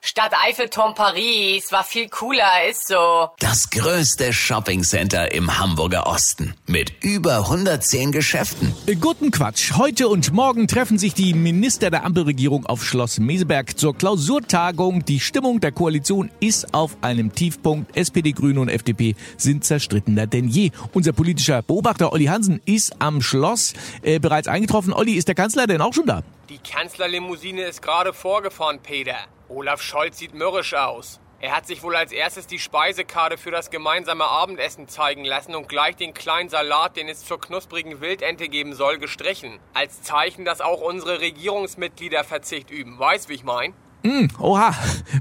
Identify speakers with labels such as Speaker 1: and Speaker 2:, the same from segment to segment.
Speaker 1: Stadt Eiffelturm Paris war viel cooler, ist so.
Speaker 2: Das größte Shoppingcenter im Hamburger Osten mit über 110 Geschäften.
Speaker 3: Guten Quatsch. Heute und morgen treffen sich die Minister der Ampelregierung auf Schloss Meseberg zur Klausurtagung. Die Stimmung der Koalition ist auf einem Tiefpunkt. SPD, Grüne und FDP sind zerstrittener denn je. Unser politischer Beobachter Olli Hansen ist am Schloss äh, bereits eingetroffen. Olli, ist der Kanzler denn auch schon da?
Speaker 4: Die Kanzlerlimousine ist gerade vorgefahren, Peter. Olaf Scholz sieht mürrisch aus. Er hat sich wohl als erstes die Speisekarte für das gemeinsame Abendessen zeigen lassen und gleich den kleinen Salat, den es zur knusprigen Wildente geben soll, gestrichen. Als Zeichen, dass auch unsere Regierungsmitglieder Verzicht üben. Weißt, wie ich mein?
Speaker 3: Hm, oha.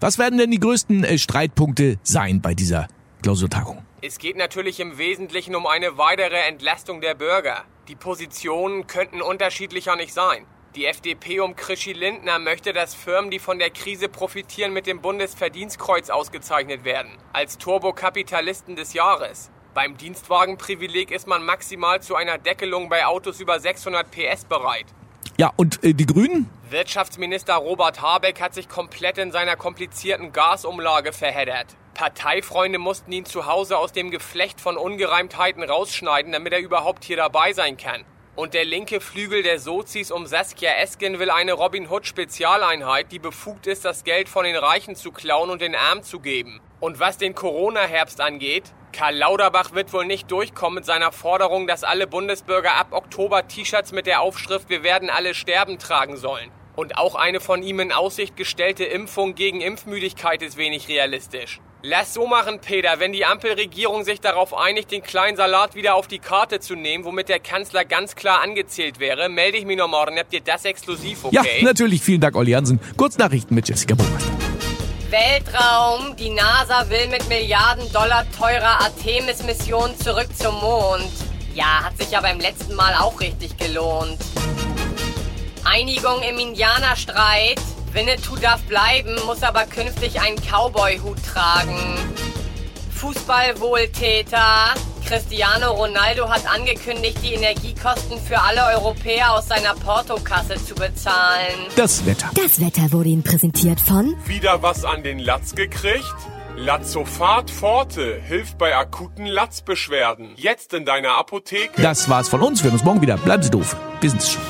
Speaker 3: Was werden denn die größten äh, Streitpunkte sein bei dieser Klausurtagung?
Speaker 4: Es geht natürlich im Wesentlichen um eine weitere Entlastung der Bürger. Die Positionen könnten unterschiedlicher nicht sein. Die FDP um Krischi Lindner möchte, dass Firmen, die von der Krise profitieren, mit dem Bundesverdienstkreuz ausgezeichnet werden. Als Turbokapitalisten des Jahres. Beim Dienstwagenprivileg ist man maximal zu einer Deckelung bei Autos über 600 PS bereit.
Speaker 3: Ja, und äh, die Grünen?
Speaker 4: Wirtschaftsminister Robert Habeck hat sich komplett in seiner komplizierten Gasumlage verheddert. Parteifreunde mussten ihn zu Hause aus dem Geflecht von Ungereimtheiten rausschneiden, damit er überhaupt hier dabei sein kann. Und der linke Flügel der Sozis um Saskia Esken will eine Robin Hood Spezialeinheit, die befugt ist, das Geld von den Reichen zu klauen und den Armen zu geben. Und was den Corona-Herbst angeht, Karl Lauterbach wird wohl nicht durchkommen mit seiner Forderung, dass alle Bundesbürger ab Oktober T-Shirts mit der Aufschrift Wir werden alle sterben tragen sollen. Und auch eine von ihm in Aussicht gestellte Impfung gegen Impfmüdigkeit ist wenig realistisch. Lass so machen, Peter, wenn die Ampelregierung sich darauf einigt, den kleinen Salat wieder auf die Karte zu nehmen, womit der Kanzler ganz klar angezählt wäre, melde ich mich noch morgen. Habt ihr das exklusiv, okay?
Speaker 3: Ja, natürlich. Vielen Dank, Olli Hansen. Kurznachrichten mit Jessica Burmeister.
Speaker 1: Weltraum. Die NASA will mit Milliarden Dollar teurer Artemis-Mission zurück zum Mond. Ja, hat sich ja beim letzten Mal auch richtig gelohnt. Einigung im Indianerstreit. Winnetou darf bleiben, muss aber künftig einen Cowboy-Hut tragen. Fußballwohltäter. Cristiano Ronaldo hat angekündigt, die Energiekosten für alle Europäer aus seiner Portokasse zu bezahlen.
Speaker 3: Das Wetter.
Speaker 5: Das Wetter wurde Ihnen präsentiert von
Speaker 6: Wieder was an den Latz gekriegt? Latzofat Forte hilft bei akuten Latzbeschwerden. Jetzt in deiner Apotheke.
Speaker 3: Das war's von uns. Wir hören uns morgen wieder. Bleiben Sie doof. Wir sind's schon.